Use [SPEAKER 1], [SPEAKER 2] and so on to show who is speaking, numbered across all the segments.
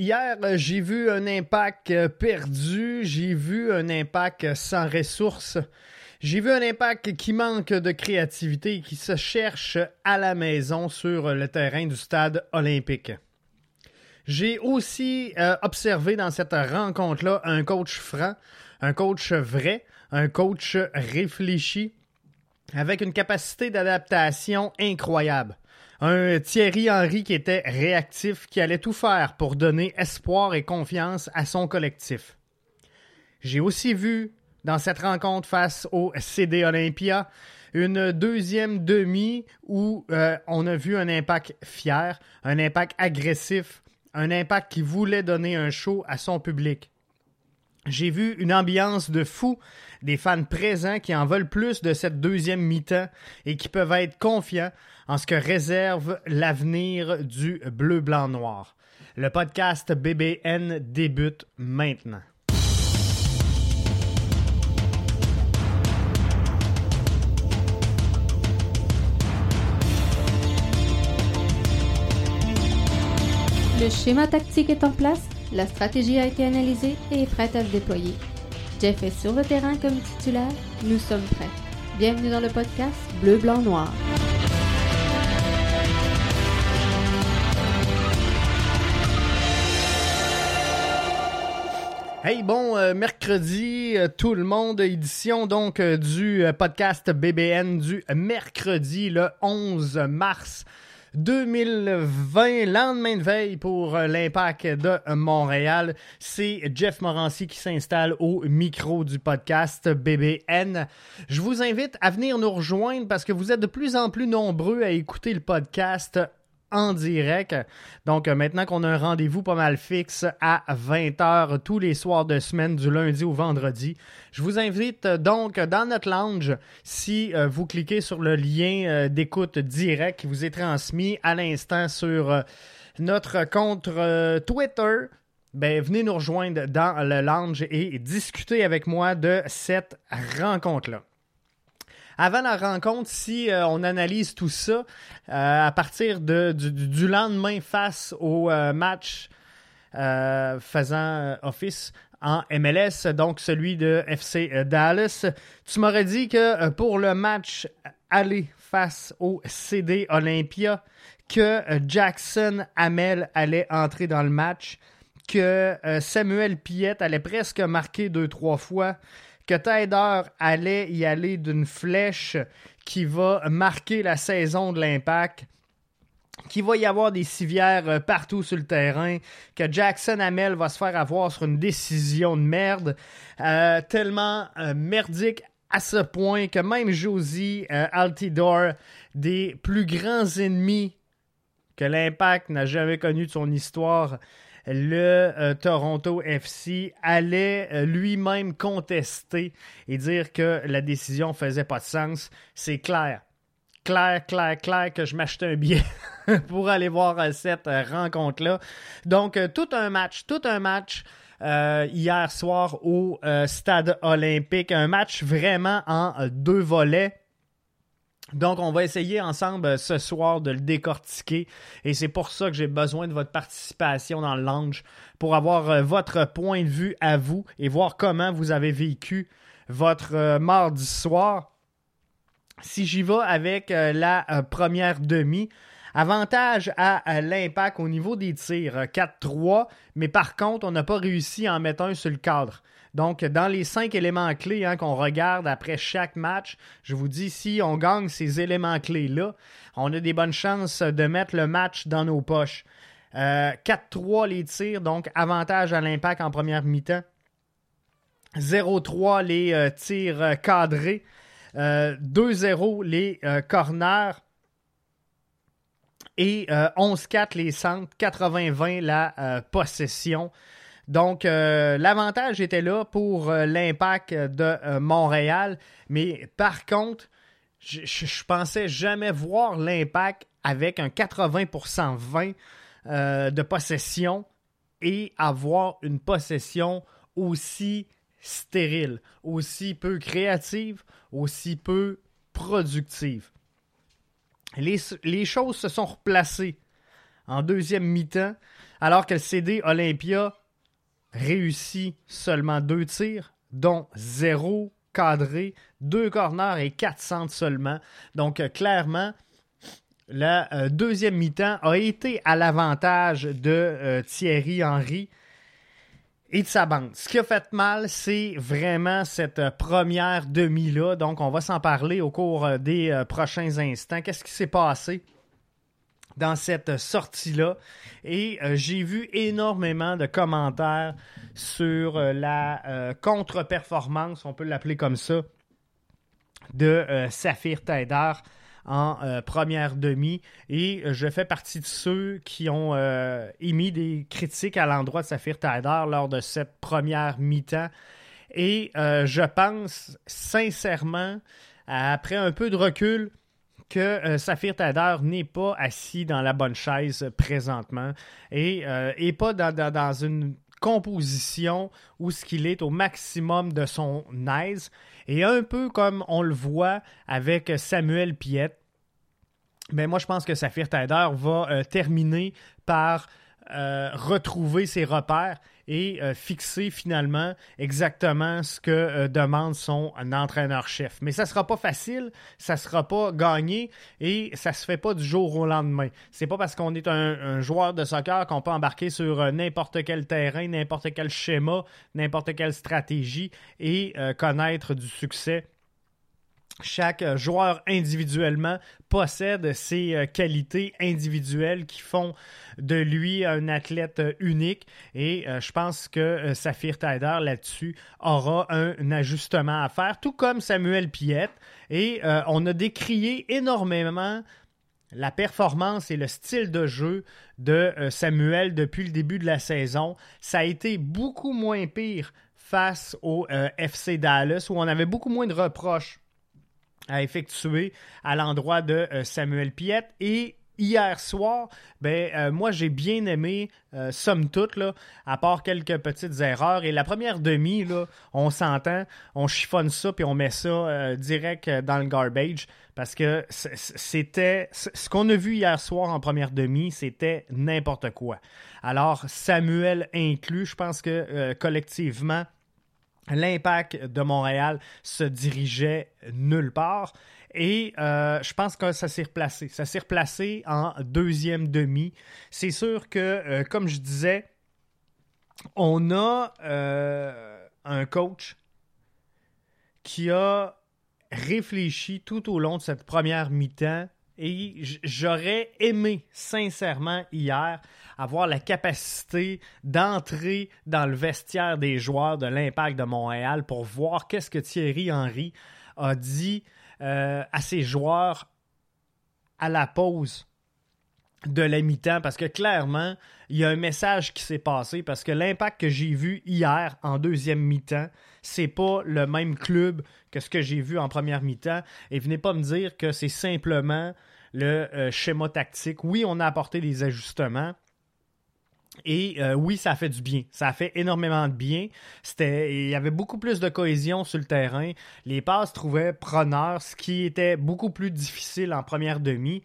[SPEAKER 1] Hier, euh, j'ai vu un impact euh, perdu, j'ai vu un impact sans ressources, j'ai vu un impact qui manque de créativité et qui se cherche à la maison sur le terrain du stade olympique. J'ai aussi euh, observé dans cette rencontre-là un coach franc, un coach vrai, un coach réfléchi, avec une capacité d'adaptation incroyable. Un Thierry Henry qui était réactif, qui allait tout faire pour donner espoir et confiance à son collectif. J'ai aussi vu dans cette rencontre face au CD Olympia une deuxième demi où euh, on a vu un impact fier, un impact agressif, un impact qui voulait donner un show à son public. J'ai vu une ambiance de fou, des fans présents qui en veulent plus de cette deuxième mi-temps et qui peuvent être confiants en ce que réserve l'avenir du bleu-blanc-noir. Le podcast BBN débute maintenant.
[SPEAKER 2] Le schéma tactique est en place, la stratégie a été analysée et est prête à se déployer. Jeff est sur le terrain comme titulaire, nous sommes prêts. Bienvenue dans le podcast Bleu, Blanc, Noir.
[SPEAKER 1] Hey, bon euh, mercredi, euh, tout le monde, édition donc euh, du podcast BBN du mercredi le 11 mars 2020, lendemain de veille pour l'impact de Montréal. C'est Jeff Morancy qui s'installe au micro du podcast BBN. Je vous invite à venir nous rejoindre parce que vous êtes de plus en plus nombreux à écouter le podcast en direct. Donc euh, maintenant qu'on a un rendez-vous pas mal fixe à 20h tous les soirs de semaine du lundi au vendredi, je vous invite euh, donc dans notre lounge si euh, vous cliquez sur le lien d'écoute direct qui vous est transmis à l'instant sur notre compte Twitter. Ben, venez nous rejoindre dans le lounge et discuter avec moi de cette rencontre-là avant la rencontre, si euh, on analyse tout ça, euh, à partir de, du, lendemain face au euh, match faisant office en MLS, donc celui de FC Dallas, tu m'aurais dit que pour le match aller face au CD Olympia, que Jackson Hamel allait entrer dans le match, que Samuel Piette allait presque marquer deux, trois fois, que Tider allait y aller d'une flèche qui va marquer la saison de l'impact qu'il va y avoir des civières euh, partout sur le terrain, que Jackson Hamel va se faire avoir sur une décision de merde, euh, tellement euh, merdique à ce point que même Josie Altidore, des plus grands ennemis que l'Impact n'a jamais connu de son histoire, le euh, Toronto FC allait euh, lui-même contester et dire que la décision faisait pas de sens. C'est clair. Clair, clair, clair que je m'achetais un billet pour aller voir euh, cette rencontre-là. Donc, tout un match, tout un match. hier soir au stade olympique. Un match vraiment en deux volets. Donc, on va essayer ensemble euh, ce soir de le décortiquer et c'est pour ça que j'ai besoin de votre participation dans le lounge pour avoir euh, votre point de vue à vous et voir comment vous avez vécu votre euh, mardi soir. Si j'y vais avec la première demi, avantage à l'impact au niveau des tirs, 4-3, mais par contre, on n'a pas réussi à en mettre un sur le cadre. Donc, dans les cinq éléments clés hein, qu'on regarde après chaque match, je vous dis, si on gagne ces éléments clés-là, on a des bonnes chances de mettre le match dans nos poches. 4-3 euh, les tirs, donc avantage à l'impact en première mi-temps. 0-3 les euh, tirs euh, cadrés. 2-0 les corners. Et 11-4 les centres. 80-20 la possession. Donc, euh, l'avantage était là pour euh, l'impact de euh, Montréal. Mais par contre, je, je, pensais jamais voir l'impact avec un 80% 20 de possession et avoir une possession aussi stérile, aussi peu créative, aussi peu productive. Les, les choses se sont replacées en deuxième mi-temps, alors que le CD Olympia réussit seulement deux tirs, dont zéro cadré, deux corners et quatre centres seulement. Donc, euh, clairement, la euh, deuxième mi-temps a été à l'avantage de euh, Thierry Henry et de sa bande. Ce qui a fait mal, c'est vraiment cette première demi-là. Donc, on va s'en parler au cours des prochains instants. Qu'est-ce qui s'est passé? Dans cette sortie-là. Et j'ai vu énormément de commentaires sur la contre-performance, on peut l'appeler comme ça, de Saphir Taider en euh, première demi et je fais partie de ceux qui ont euh, émis des critiques à l'endroit de Saphir Taider lors de cette première mi-temps. Et euh, je pense sincèrement, après un peu de recul, que Saphir Taider n'est pas assis dans la bonne chaise présentement et, et pas dans, dans, une composition où ce qu'il est au maximum de son aise. Et un peu comme on le voit avec Samuel Piette, mais moi je pense que Saphir Taider va euh, terminer par euh, retrouver ses repères et euh, fixer finalement exactement ce que demande son entraîneur-chef. Mais ça ne sera pas facile, ça ne sera pas gagné et ça ne se fait pas du jour au lendemain. C'est pas parce qu'on est un, joueur de soccer qu'on peut embarquer sur n'importe quel terrain, n'importe quel schéma, n'importe quelle stratégie et connaître du succès chaque euh, joueur individuellement possède ses euh, qualités individuelles qui font de lui un athlète euh, unique et je pense que Saphir Taider là-dessus aura un, ajustement à faire, tout comme Samuel Piette. Et on a décrié énormément la performance et le style de jeu de Samuel depuis le début de la saison. Ça a été beaucoup moins pire face au FC Dallas où on avait beaucoup moins de reproches à effectuer à l'endroit de euh, Samuel Piette. Et hier soir, ben, euh, moi j'ai bien aimé, euh, somme toute, à part quelques petites erreurs. Et la première demi, là, on s'entend, on chiffonne ça puis on met ça direct dans le garbage. Parce que c'était. Ce qu'on a vu hier soir en première demi, c'était n'importe quoi. Alors, Samuel inclus, je pense que collectivement, l'impact de Montréal se dirigeait nulle part. Et euh, je pense que ça s'est replacé. Ça s'est replacé en deuxième demi. C'est sûr que, euh, comme je disais, on a euh, un coach qui a réfléchi tout au long de cette première mi-temps et j'aurais aimé sincèrement hier avoir la capacité d'entrer dans le vestiaire des joueurs de l'Impact de Montréal pour voir qu'est-ce que Thierry Henry a dit euh, à ses joueurs à la pause de la mi-temps parce que clairement, il y a un message qui s'est passé parce que l'impact que j'ai vu hier en deuxième mi-temps, c'est pas le même club que ce que j'ai vu en première mi-temps. Et venez pas me dire que c'est simplement le euh, schéma tactique. Oui, on a apporté des ajustements, et euh, oui, ça fait du bien. Ça a fait énormément de bien. C'était, il y avait beaucoup plus de cohésion sur le terrain. Les passes trouvaient preneurs, ce qui était beaucoup plus difficile en première demi.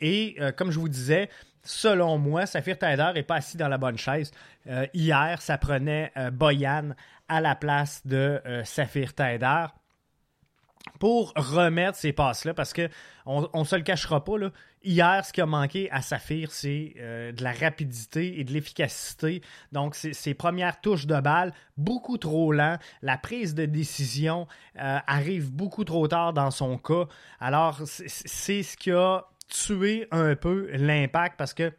[SPEAKER 1] Et euh, comme je vous disais, selon moi, Saphir Taider n'est pas assis dans la bonne chaise. Euh, hier, ça prenait Boyan à la place de Saphir Taider pour remettre ces passes-là, parce que on, on se le cachera pas, là, hier, ce qui a manqué à Saphir, c'est euh, de la rapidité et de l'efficacité. Donc, ses premières touches de balle, beaucoup trop lent. La prise de décision euh, arrive beaucoup trop tard dans son cas. Alors, c'est ce qui a tué un peu l'impact parce que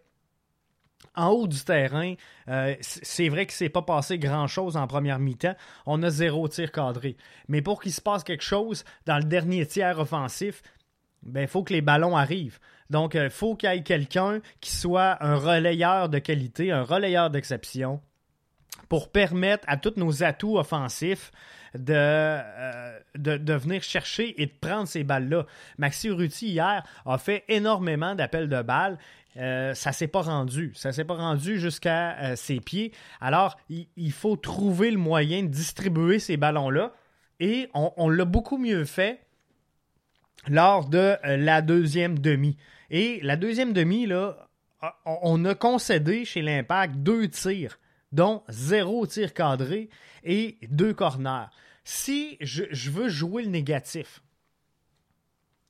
[SPEAKER 1] en haut du terrain, euh, c'est vrai que c'est pas passé grand-chose en première mi-temps. On a zéro tir cadré. Mais pour qu'il se passe quelque chose dans le dernier tiers offensif, ben, il faut que les ballons arrivent. Donc, il euh, faut qu'il y ait quelqu'un qui soit un relayeur de qualité, un relayeur d'exception pour permettre à tous nos atouts offensifs de, euh, de, venir chercher et de prendre ces balles-là. Maxi Ruti, hier, a fait énormément d'appels de balles. Euh, ça s'est pas rendu. Ça s'est pas rendu jusqu'à euh, ses pieds. Alors, il, faut trouver le moyen de distribuer ces ballons-là. Et on, l'a beaucoup mieux fait lors de la deuxième demi. Et la deuxième demi, là, on a concédé chez l'Impact deux tirs, dont zéro tir cadré et deux corners. Si je, veux jouer le négatif,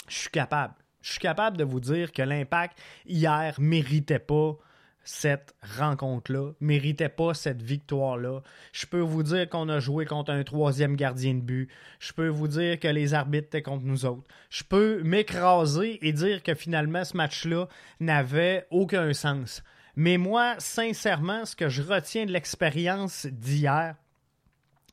[SPEAKER 1] je suis capable. Je suis capable de vous dire que l'Impact, hier, méritait pas cette rencontre-là, méritait pas cette victoire-là. Je peux vous dire qu'on a joué contre un troisième gardien de but. Je peux vous dire que les arbitres étaient contre nous autres. Je peux m'écraser et dire que finalement ce match-là n'avait aucun sens. Mais moi, sincèrement, ce que je retiens de l'expérience d'hier,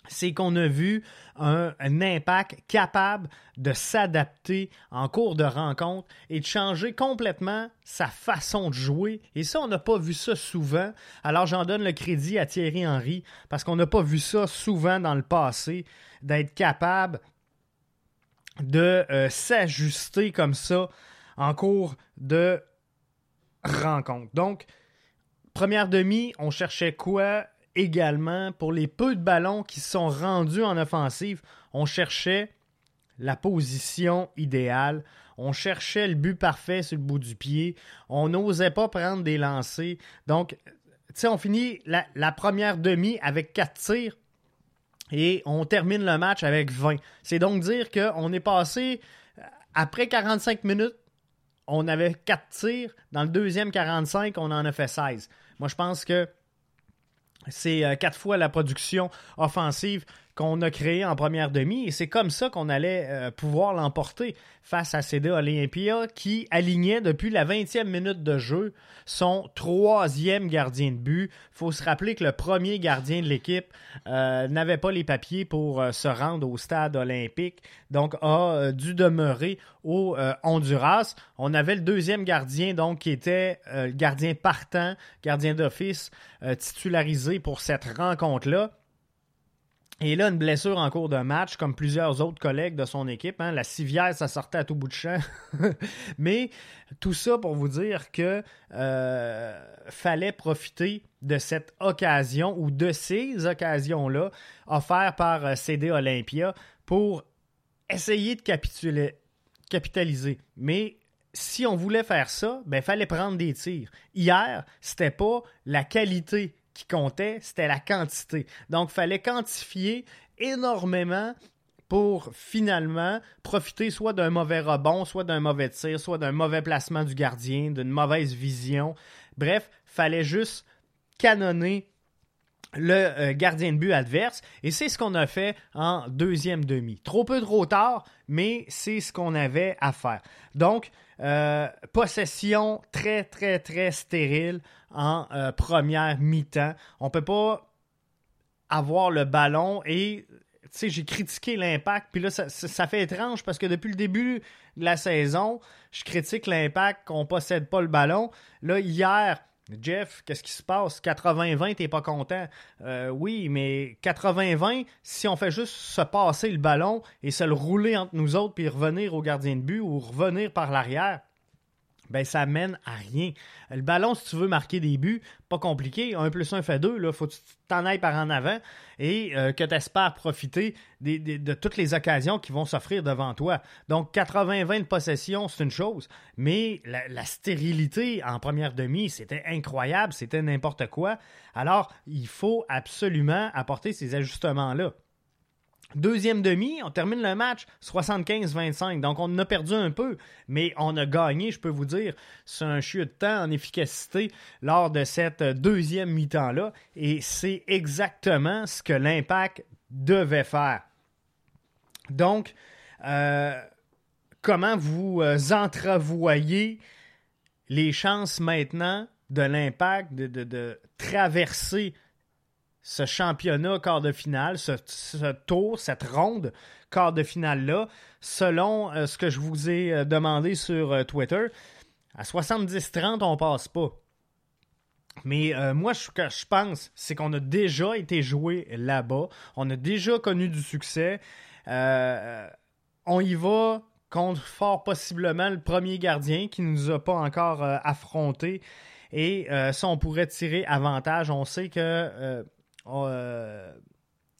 [SPEAKER 1] c'est qu'on a vu un, impact capable de s'adapter en cours de rencontre et de changer complètement sa façon de jouer. Et ça, on n'a pas vu ça souvent. Alors j'en donne le crédit à Thierry Henry parce qu'on n'a pas vu ça souvent dans le passé, d'être capable de euh, s'ajuster comme ça en cours de rencontre. Donc, première demi, on cherchait quoi? Également, pour les peu de ballons qui sont rendus en offensive, on cherchait la position idéale. On cherchait le but parfait sur le bout du pied. On n'osait pas prendre des lancers. Donc, tu sais, on finit la, première demi avec quatre tirs et on termine le match avec 20. C'est donc dire qu'on est passé, après 45 minutes, on avait quatre tirs. Dans le deuxième 45, on en a fait 16. Moi, je pense que c'est euh, quatre fois la production offensive qu'on a créée en première demi et c'est comme ça qu'on allait euh, pouvoir l'emporter face à CD Olympia qui alignait depuis la 20e minute de jeu son troisième gardien de but. Il faut se rappeler que le premier gardien de l'équipe euh, n'avait pas les papiers pour se rendre au stade olympique, donc a dû demeurer au Honduras. On avait le deuxième gardien donc qui était le gardien partant, gardien d'office titularisé pour cette rencontre-là. Et là, une blessure en cours de match, comme plusieurs autres collègues de son équipe. Hein. la civière, ça sortait à tout bout de champ. Mais tout ça pour vous dire que euh, fallait profiter de cette occasion ou de ces occasions-là offertes par euh, CD Olympia pour essayer de capituler, capitaliser. Mais si on voulait faire ça, il ben, fallait prendre des tirs. Hier, c'était pas la qualité qui comptait, c'était la quantité. Donc, il fallait quantifier énormément pour finalement profiter soit d'un mauvais rebond, soit d'un mauvais tir, soit d'un mauvais placement du gardien, d'une mauvaise vision. Bref, fallait juste canonner le euh, gardien de but adverse. Et c'est ce qu'on a fait en deuxième demi. Trop peu, trop tard, mais c'est ce qu'on avait à faire. Donc, euh, possession très, très, très stérile en euh, première mi-temps. On ne peut pas avoir le ballon et j'ai critiqué l'impact, puis là, ça, fait étrange parce que depuis le début de la saison, je critique l'impact qu'on possède pas le ballon. Là, hier, Jeff, qu'est-ce qui se passe? 80-20, t'es pas content? Euh, oui, mais 80-20, si on fait juste se passer le ballon et se le rouler entre nous autres puis revenir au gardien de but ou revenir par l'arrière, ben ça mène à rien. Le ballon, si tu veux marquer des buts, pas compliqué. 1 plus 1 fait 2, il faut que tu t'en ailles par en avant et euh, que tu espères profiter de toutes les occasions qui vont s'offrir devant toi. Donc 80-20 de possession, c'est une chose, mais la stérilité en première demi, c'était incroyable, c'était n'importe quoi. Alors, il faut absolument apporter ces ajustements-là. Deuxième demi, on termine le match 75-25. Donc, on a perdu un peu, mais on a gagné, je peux vous dire. C'est un chiot de temps en efficacité lors de cette deuxième mi-temps-là. Et c'est exactement ce que l'impact devait faire. Donc, euh, comment vous euh, entrevoyez les chances maintenant de l'impact de traverser ce championnat quart de finale, ce, tour, cette ronde quart de finale-là, selon euh, ce que je vous ai euh, demandé sur euh, Twitter, à 70-30, on passe pas. Mais moi, ce que je pense, c'est qu'on a déjà été joué là-bas. On a déjà connu du succès. on y va contre fort possiblement le premier gardien qui ne nous a pas encore affronté. Et ça, on pourrait tirer avantage. On sait que euh,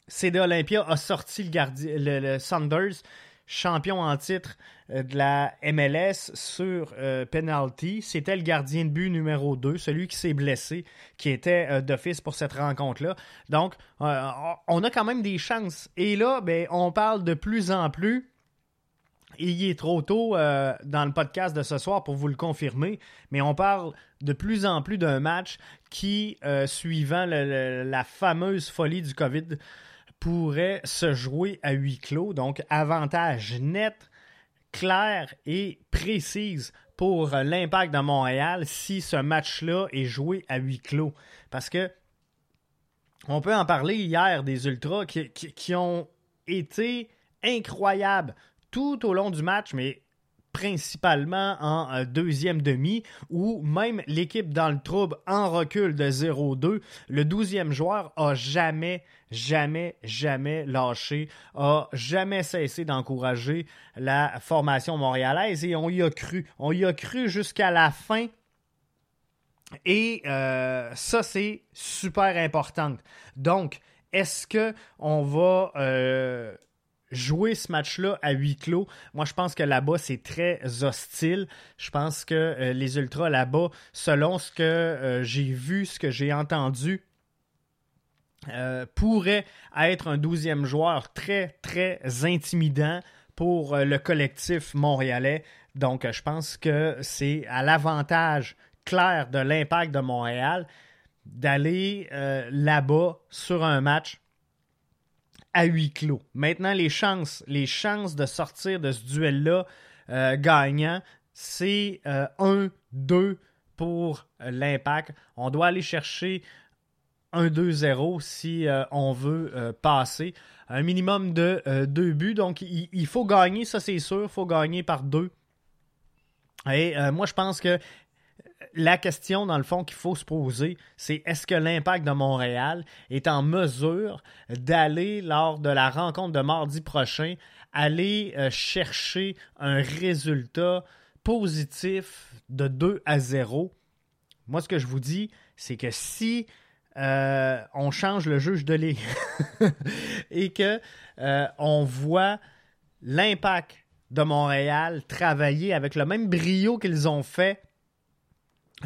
[SPEAKER 1] CD Olympia a sorti le, gardien, le, Sanders champion en titre euh, de la MLS sur euh, penalty. C'était le gardien de but numéro 2, celui qui s'est blessé, qui était d'office pour cette rencontre-là. Donc, on a quand même des chances. Et là, ben, on parle de plus en plus. Il est trop tôt dans le podcast de ce soir pour vous le confirmer, mais on parle de plus en plus d'un match qui, suivant la fameuse folie du COVID, pourrait se jouer à huis clos. Donc, avantage net, clair et précise pour l'impact de Montréal si ce match-là est joué à huis clos. Parce que on peut en parler hier des Ultras qui ont été incroyables tout au long du match, mais principalement en euh, deuxième demi, où même l'équipe dans le trouble en recul de 0-2, le douzième joueur a jamais, jamais, jamais lâché, a jamais cessé d'encourager la formation montréalaise et on y a cru. On y a cru jusqu'à la fin. Et euh, ça, c'est super important. Donc, est-ce qu'on va euh, jouer ce match-là à huis clos. Moi, je pense que là-bas, c'est très hostile. Je pense que euh, les Ultras là-bas, selon ce que euh, j'ai vu, ce que j'ai entendu, euh, pourraient être un douzième joueur très, très intimidant pour le collectif montréalais. Donc, je pense que c'est à l'avantage clair de l'impact de Montréal d'aller là-bas sur un match à huis clos. Maintenant, les chances, les chances de sortir de ce duel-là euh, gagnant, c'est 1-2 euh, pour euh, l'impact. On doit aller chercher 1-2-0 si on veut passer. Un minimum de deux buts. Donc, il, faut gagner, ça c'est sûr. Il faut gagner par deux. Et moi, je pense que la question, dans le fond, qu'il faut se poser, c'est est-ce que l'impact de Montréal est en mesure d'aller, lors de la rencontre de mardi prochain, aller euh, chercher un résultat positif de 2 à 0? Moi, ce que je vous dis, c'est que si euh, on change le juge de ligue et que euh, on voit l'impact de Montréal travailler avec le même brio qu'ils ont fait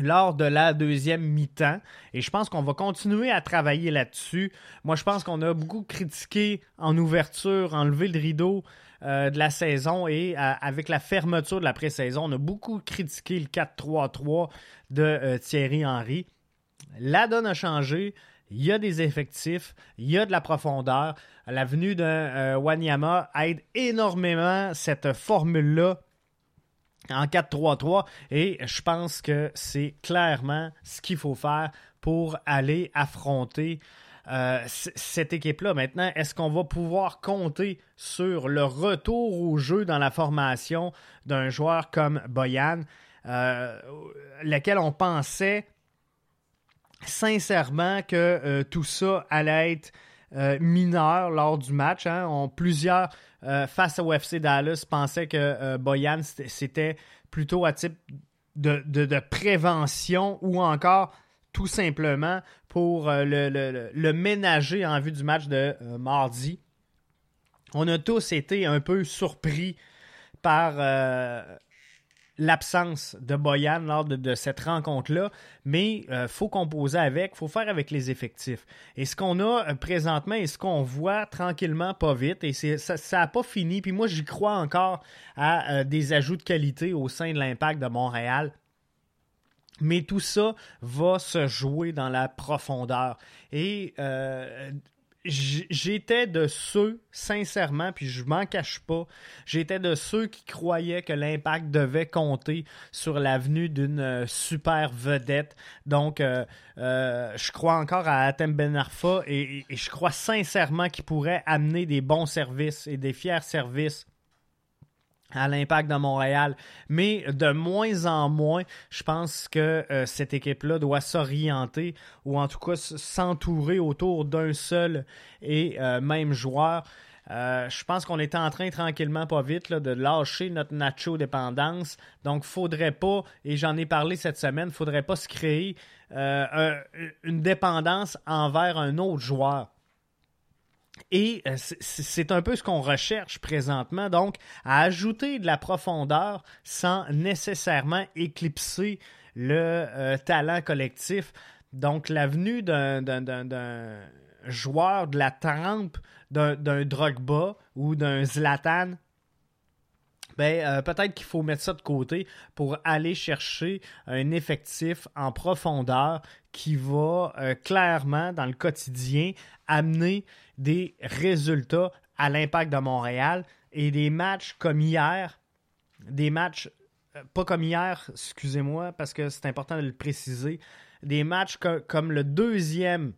[SPEAKER 1] lors de la deuxième mi-temps. Et je pense qu'on va continuer à travailler là-dessus. Moi, je pense qu'on a beaucoup critiqué en ouverture, enlevé le rideau euh, de la saison et euh, avec la fermeture de la pré-saison, on a beaucoup critiqué le 4-3-3 de euh, Thierry Henry. La donne a changé. Il y a des effectifs, il y a de la profondeur. La venue d'un Wanyama aide énormément cette formule-là en 4-3-3 et je pense que c'est clairement ce qu'il faut faire pour aller affronter euh, cette équipe-là. Maintenant, est-ce qu'on va pouvoir compter sur le retour au jeu dans la formation d'un joueur comme Boyan, euh, lequel on pensait sincèrement que euh, tout ça allait être mineur lors du match. Hein? plusieurs euh, face au FC Dallas, pensait que euh, Boyan, c'était plutôt à type de, prévention ou encore tout simplement pour euh, le, ménager en vue du match de mardi. On a tous été un peu surpris par l'absence de Boyan lors de, cette rencontre-là, mais il euh, faut composer avec, faut faire avec les effectifs. Et ce qu'on a euh, présentement et ce qu'on voit tranquillement, pas vite, et ça n'a pas fini, puis moi j'y crois encore à euh, des ajouts de qualité au sein de l'impact de Montréal. Mais tout ça va se jouer dans la profondeur. Et j'étais de ceux, sincèrement, puis je m'en cache pas, j'étais de ceux qui croyaient que l'impact devait compter sur l'avenue d'une euh, super vedette. Donc, euh, euh, je crois encore à Atem Ben Arfa et je crois sincèrement qu'il pourrait amener des bons services et des fiers services à l'impact de Montréal. Mais de moins en moins, je pense que euh, cette équipe-là doit s'orienter ou en tout cas s'entourer autour d'un seul et euh, même joueur. Euh, je pense qu'on est en train tranquillement, pas vite, de lâcher notre Nacho dépendance. Donc, faudrait pas, et j'en ai parlé cette semaine, faudrait pas se créer une dépendance envers un autre joueur. Et euh, c'est un peu ce qu'on recherche présentement, donc à ajouter de la profondeur sans nécessairement éclipser le euh, talent collectif. Donc l'avenue d'un joueur de la trempe d'un Drogba ou d'un Zlatan, ben, euh, peut-être qu'il faut mettre ça de côté pour aller chercher un effectif en profondeur qui va clairement, dans le quotidien, amener des résultats à l'impact de Montréal et des matchs comme hier, des matchs, euh, pas comme hier, excusez-moi, parce que c'est important de le préciser, des matchs comme le deuxième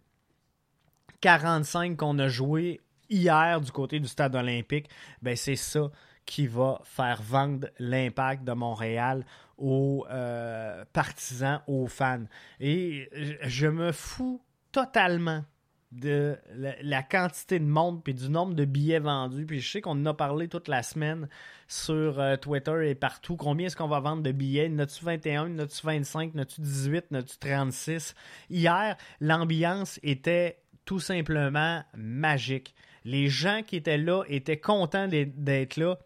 [SPEAKER 1] 45 qu'on a joué hier du côté du stade olympique, ben c'est ça qui va faire vendre l'impact de Montréal aux euh, partisans, aux fans. Et je me fous totalement de la, quantité de monde puis du nombre de billets vendus. Puis je sais qu'on en a parlé toute la semaine sur euh, Twitter et partout. Combien est-ce qu'on va vendre de billets? N'as-tu 21, n'as-tu 25, n'as-tu 18, n'as-tu 36? Hier, l'ambiance était tout simplement magique. Les gens qui étaient là étaient contents d'être là.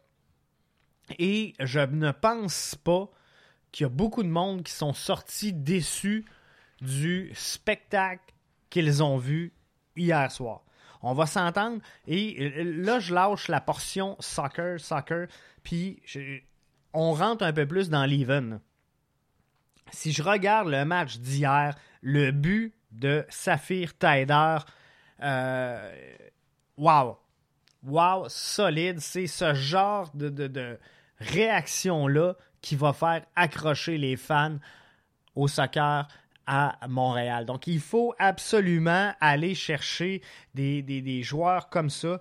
[SPEAKER 1] Et je ne pense pas qu'il y a beaucoup de monde qui sont sortis déçus du spectacle qu'ils ont vu hier soir. On va s'entendre. Et euh, là, je lâche la portion soccer, soccer, puis on rentre un peu plus dans l'even. Si je regarde le match d'hier, le but de Saphir Taider, euh, wow! Wow, solide. C'est ce genre de, de réaction-là qui va faire accrocher les fans au soccer à Montréal. Donc, il faut absolument aller chercher des, joueurs comme ça.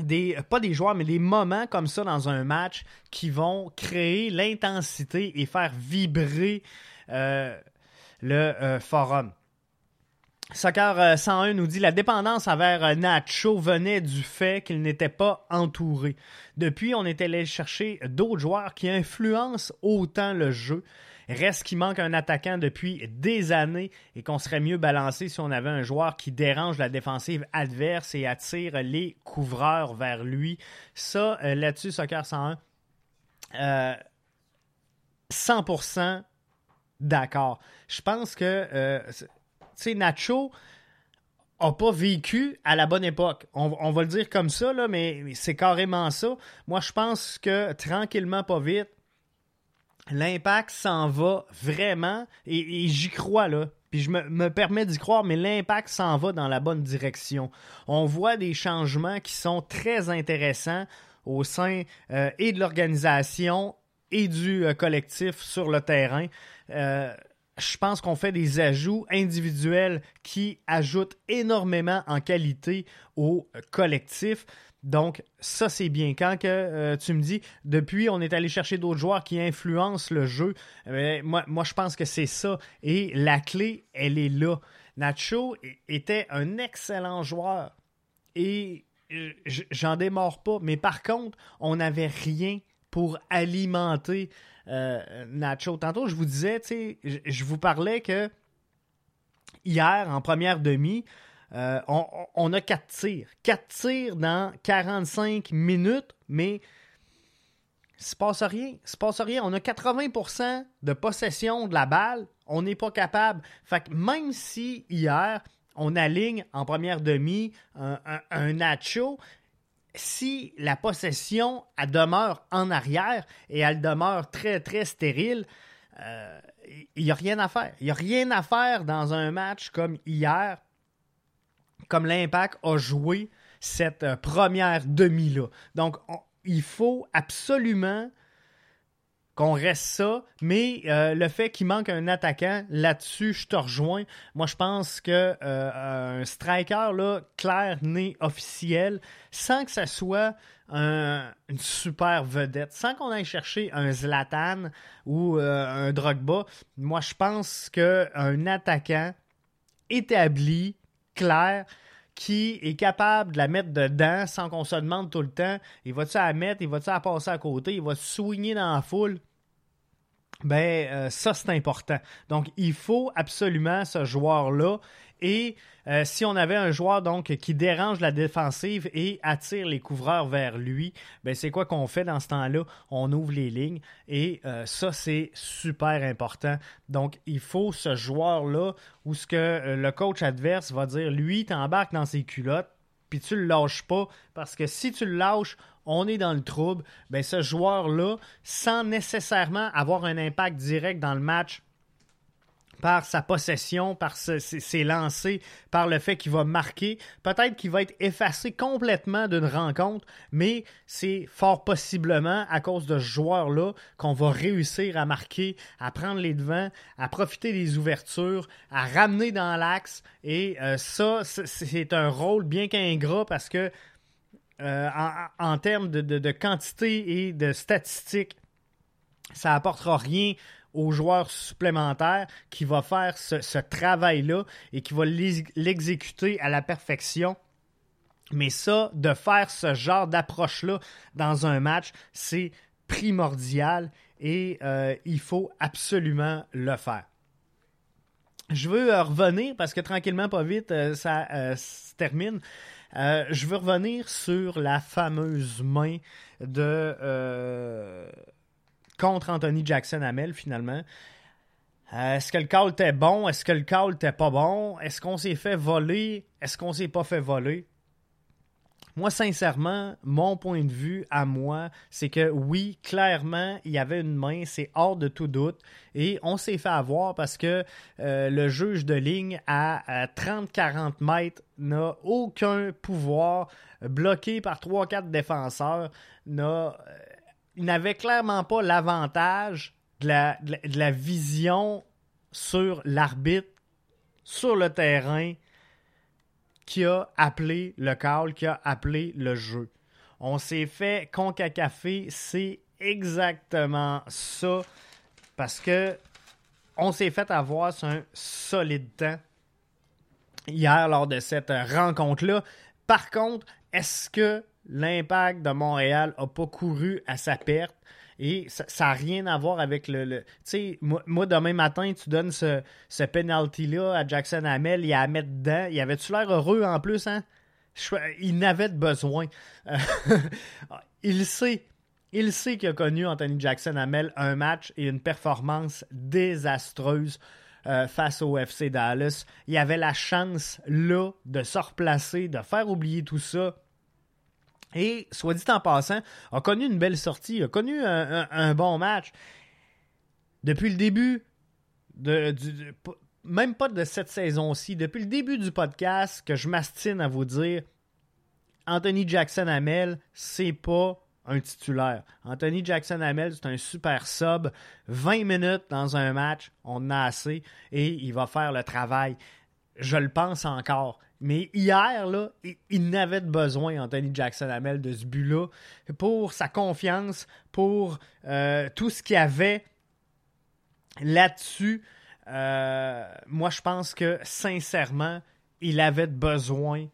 [SPEAKER 1] Des, pas des joueurs, mais des moments comme ça dans un match qui vont créer l'intensité et faire vibrer euh, le euh, forum. Soccer 101 euh, nous dit la dépendance envers Nacho venait du fait qu'il n'était pas entouré. Depuis, on est allé chercher d'autres joueurs qui influencent autant le jeu. Reste qu'il manque un attaquant depuis des années et qu'on serait mieux balancé si on avait un joueur qui dérange la défensive adverse et attire les couvreurs vers lui. Ça, euh, là-dessus, Soccer 101, 100% euh, d'accord. Je pense que, euh, tu Nacho n'a pas vécu à la bonne époque. On, va le dire comme ça, mais c'est carrément ça. Moi, je pense que tranquillement, pas vite, l'impact s'en va vraiment, et, j'y crois là, puis je me, permets d'y croire, mais l'impact s'en va dans la bonne direction. On voit des changements qui sont très intéressants au sein euh, et de l'organisation et du euh, collectif sur le terrain. Euh, je pense qu'on fait des ajouts individuels qui ajoutent énormément en qualité au collectif. Donc, ça, c'est bien. Quand que, euh, tu me dis, depuis, on est allé chercher d'autres joueurs qui influencent le jeu, eh moi, je pense que c'est ça. Et la clé, elle est là. Nacho était un excellent joueur. Et j'en démords pas. Mais par contre, on n'avait rien pour alimenter euh, Nacho. Tantôt, je vous disais, je vous parlais que hier, en première demi, euh, on, a quatre tirs. Quatre tirs dans 45 minutes, mais il se passe rien. Il se passe rien. On a 80% de possession de la balle. On n'est pas capable. Fait que même si hier, on aligne en première demi un, Nacho, si la possession elle demeure en arrière et elle demeure très, très stérile, euh, il n'y a rien à faire. Il n'y a rien à faire dans un match comme hier comme l'Impact a joué cette euh, première demi-là. Donc, il faut absolument qu'on reste ça, mais euh, le fait qu'il manque un attaquant, là-dessus, je te rejoins. Moi, je pense que euh, un striker là, clair, né, officiel, sans que ça soit une super vedette, sans qu'on aille chercher un Zlatan ou un Drogba, moi, je pense qu'un attaquant établi, clair, qui est capable de la mettre dedans sans qu'on se demande tout le temps il va-tu la mettre, il va-tu la passer à côté, il va se soigner dans la foule? Ben ça c'est important. Donc il faut absolument ce joueur-là et euh, si on avait un joueur donc qui dérange la défensive et attire les couvreurs vers lui, ben c'est quoi qu'on fait dans ce temps-là? On ouvre les lignes et euh, ça c'est super important. Donc il faut ce joueur-là où ce que euh, le coach adverse va dire lui t'embarques dans ses culottes puis tu le lâches pas parce que si tu le lâches on est dans le trouble, ben ce joueur-là, sans nécessairement avoir un impact direct dans le match par sa possession, par ses, lancers, par le fait qu'il va marquer. Peut-être qu'il va être effacé complètement d'une rencontre, mais c'est fort possiblement à cause de ce joueur-là qu'on va réussir à marquer, à prendre les devants, à profiter des ouvertures, à ramener dans l'axe. Et euh, ça, c'est un rôle bien qu'ingrat parce que euh, en, termes de, quantité et de statistiques, ça apportera rien au joueur supplémentaire qui va faire ce, travail-là et qui va l'exécuter à la perfection. Mais ça, de faire ce genre d'approche-là dans un match, c'est primordial et euh, il faut absolument le faire. Je veux euh, revenir, parce que tranquillement, pas vite, euh, ça se termine. je veux revenir sur la fameuse main de contre Anthony Jackson Hamel finalement. Euh, est-ce que le call était bon? Est-ce que le call était pas bon? Est-ce qu'on s'est fait voler? Est-ce qu'on s'est pas fait voler? Moi, sincèrement, mon point de vue à moi, c'est que oui, clairement, il y avait une main, c'est hors de tout doute. Et on s'est fait avoir parce que euh, le juge de ligne à, 30-40 mètres n'a aucun pouvoir, bloqué par 3-4 défenseurs, n'a il n'avait clairement pas l'avantage de la, vision sur l'arbitre, sur le terrain, qui a appelé le call, qui a appelé le jeu. On s'est fait café, c'est exactement ça, parce que on s'est fait avoir sur un solide temps hier lors de cette rencontre-là. Par contre, est-ce que l'impact de Montréal n'a pas couru à sa perte. Et ça n'a rien à voir avec le. tu sais, moi, demain matin, tu donnes ce, ce penalty-là à Jackson Hamel, il a à mettre dedans. Il avait-tu l'air heureux en plus, hein? Il n'avait de besoin. il sait. Il sait qu'il a connu Anthony Jackson Hamel un match et une performance désastreuse euh, face au FC Dallas. Il avait la chance là de se replacer, de faire oublier tout ça et, soit dit en passant, a connu une belle sortie, a connu un, bon match. Depuis le début, de, même pas de cette saison-ci, depuis le début du podcast, que je m'astine à vous dire, Anthony Jackson Hamel, c'est pas un titulaire. Anthony Jackson Hamel, c'est un super sub. 20 minutes dans un match, on a assez et il va faire le travail. Je le pense encore. Mais hier, il, n'avait besoin, Anthony Jackson Hamel, de ce but-là, pour sa confiance, pour euh, tout ce qu'il avait là-dessus. Euh, moi, je pense que, sincèrement, il avait besoin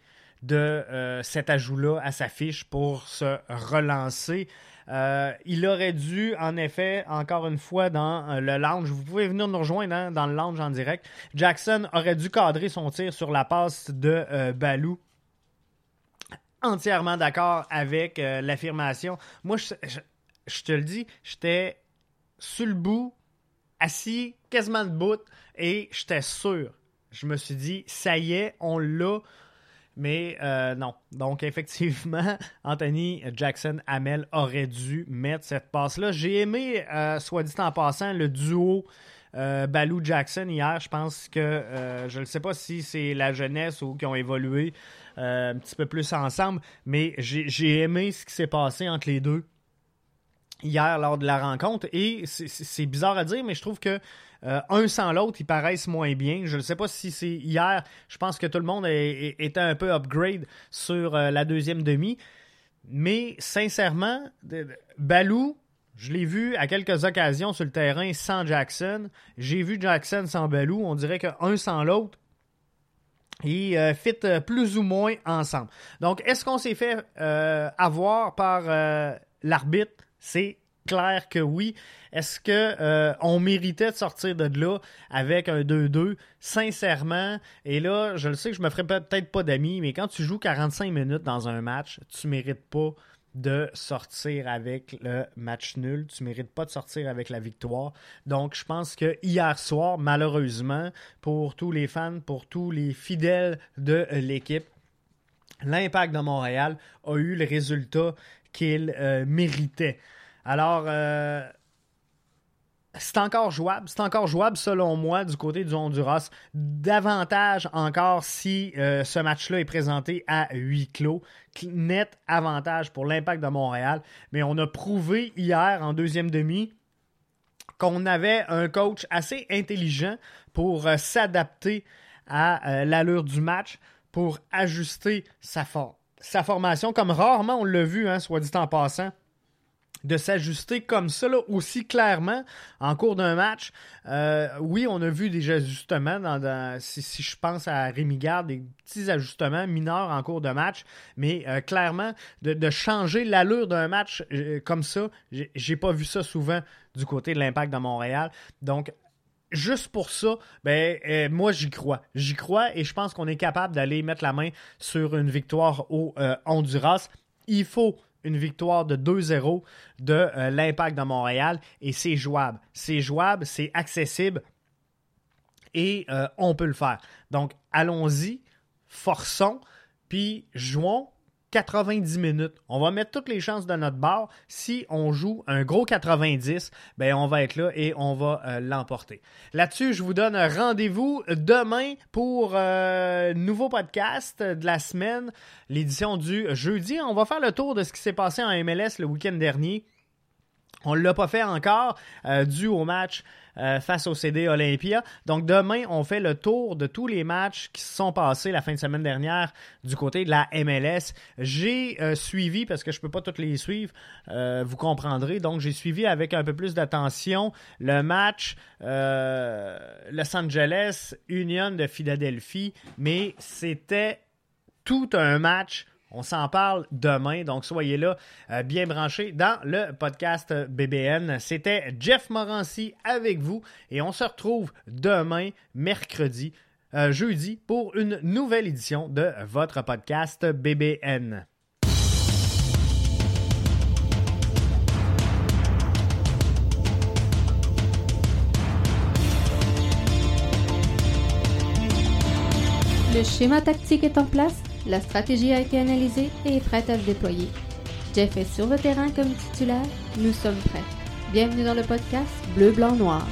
[SPEAKER 1] de euh, cet ajout-là à sa fiche pour se relancer. Euh, il aurait dû, en effet, encore une fois, dans euh, le lounge, vous pouvez venir nous rejoindre hein, dans le lounge en direct. Jackson aurait dû cadrer son tir sur la passe de euh, Balou. Entièrement d'accord avec l'affirmation. Moi, je, te le dis, j'étais sur le bout, assis, quasiment debout, et j'étais sûr. Je me suis dit, ça y est, on l'a. Mais euh, non. Donc, effectivement, Anthony Jackson Hamel aurait dû mettre cette passe-là. J'ai aimé, euh, soit dit en passant, le duo euh, Balou Jackson hier. Je pense que je ne sais pas si c'est la jeunesse ou qui ont évolué un petit peu plus ensemble, mais j'ai aimé ce qui s'est passé entre les deux hier lors de la rencontre. Et c'est bizarre à dire, mais je trouve que euh, un sans l'autre, ils paraissent moins bien. Je ne sais pas si c'est hier. Je pense que tout le monde était un peu upgrade sur euh, la deuxième demi. Mais sincèrement, Balou, je l'ai vu à quelques occasions sur le terrain sans Jackson. J'ai vu Jackson sans Balou. On dirait qu'un sans l'autre, ils euh, fit plus ou moins ensemble. Donc, est-ce qu'on s'est fait avoir par l'arbitre? C'est clair que oui. Est-ce que euh, on méritait de sortir de là avec un 2-2 Sincèrement, et là, je le sais que je me ferais peut-être pas d'amis, mais quand tu joues 45 minutes dans un match, tu mérites pas de sortir avec le match nul. Tu mérites pas de sortir avec la victoire. Donc, je pense que hier soir, malheureusement, pour tous les fans, pour tous les fidèles de l'équipe, l'impact de Montréal a eu le résultat qu'il euh, méritait. Alors, euh, c'est encore jouable. C'est encore jouable, selon moi, du côté du Honduras. Davantage encore si euh, ce match-là est présenté à huis clos. Net avantage pour l'impact de Montréal. Mais on a prouvé hier, en deuxième demi, qu'on avait un coach assez intelligent pour s'adapter à l'allure du match, pour ajuster sa, sa formation, comme rarement on l'a vu, hein, soit dit en passant de s'ajuster comme ça, aussi clairement, en cours d'un match. Euh, oui, on a vu des ajustements, dans, si, je pense à Rémi Garde, des petits ajustements mineurs en cours de match, mais euh, clairement, de, changer l'allure d'un match euh, comme ça, j'ai pas vu ça souvent du côté de l'impact de Montréal. Donc, juste pour ça, ben, euh, moi, j'y crois. J'y crois et je pense qu'on est capable d'aller mettre la main sur une victoire au euh, Honduras. Il faut une victoire de 2-0 de euh, l'impact de Montréal et c'est jouable. C'est jouable, c'est accessible et on peut le faire. Donc, allons-y, forçons, puis jouons 90 minutes. On va mettre toutes les chances de notre bord. Si on joue un gros 90, ben on va être là et on va euh, l'emporter. Là-dessus, je vous donne rendez-vous demain pour euh, nouveau podcast de la semaine, l'édition du jeudi. On va faire le tour de ce qui s'est passé en MLS le week-end dernier. On ne l'a pas fait encore, euh, dû au match euh, face au CD Olympia. Donc demain, on fait le tour de tous les matchs qui se sont passés la fin de semaine dernière du côté de la MLS. J'ai euh, suivi, parce que je ne peux pas toutes les suivre, vous comprendrez, donc j'ai suivi avec un peu plus d'attention le match Los Angeles Union de Philadelphie, mais c'était tout un match on s'en parle demain, donc soyez là, euh, bien branchés dans le podcast BBN. C'était Jeff Morancy avec vous et on se retrouve demain, mercredi, euh, jeudi, pour une nouvelle édition de votre podcast BBN.
[SPEAKER 2] Le schéma tactique est en place? La stratégie a été analysée et est prête à se déployer. Jeff est sur le terrain comme titulaire, nous sommes prêts. Bienvenue dans le podcast Bleu, Blanc, Noir.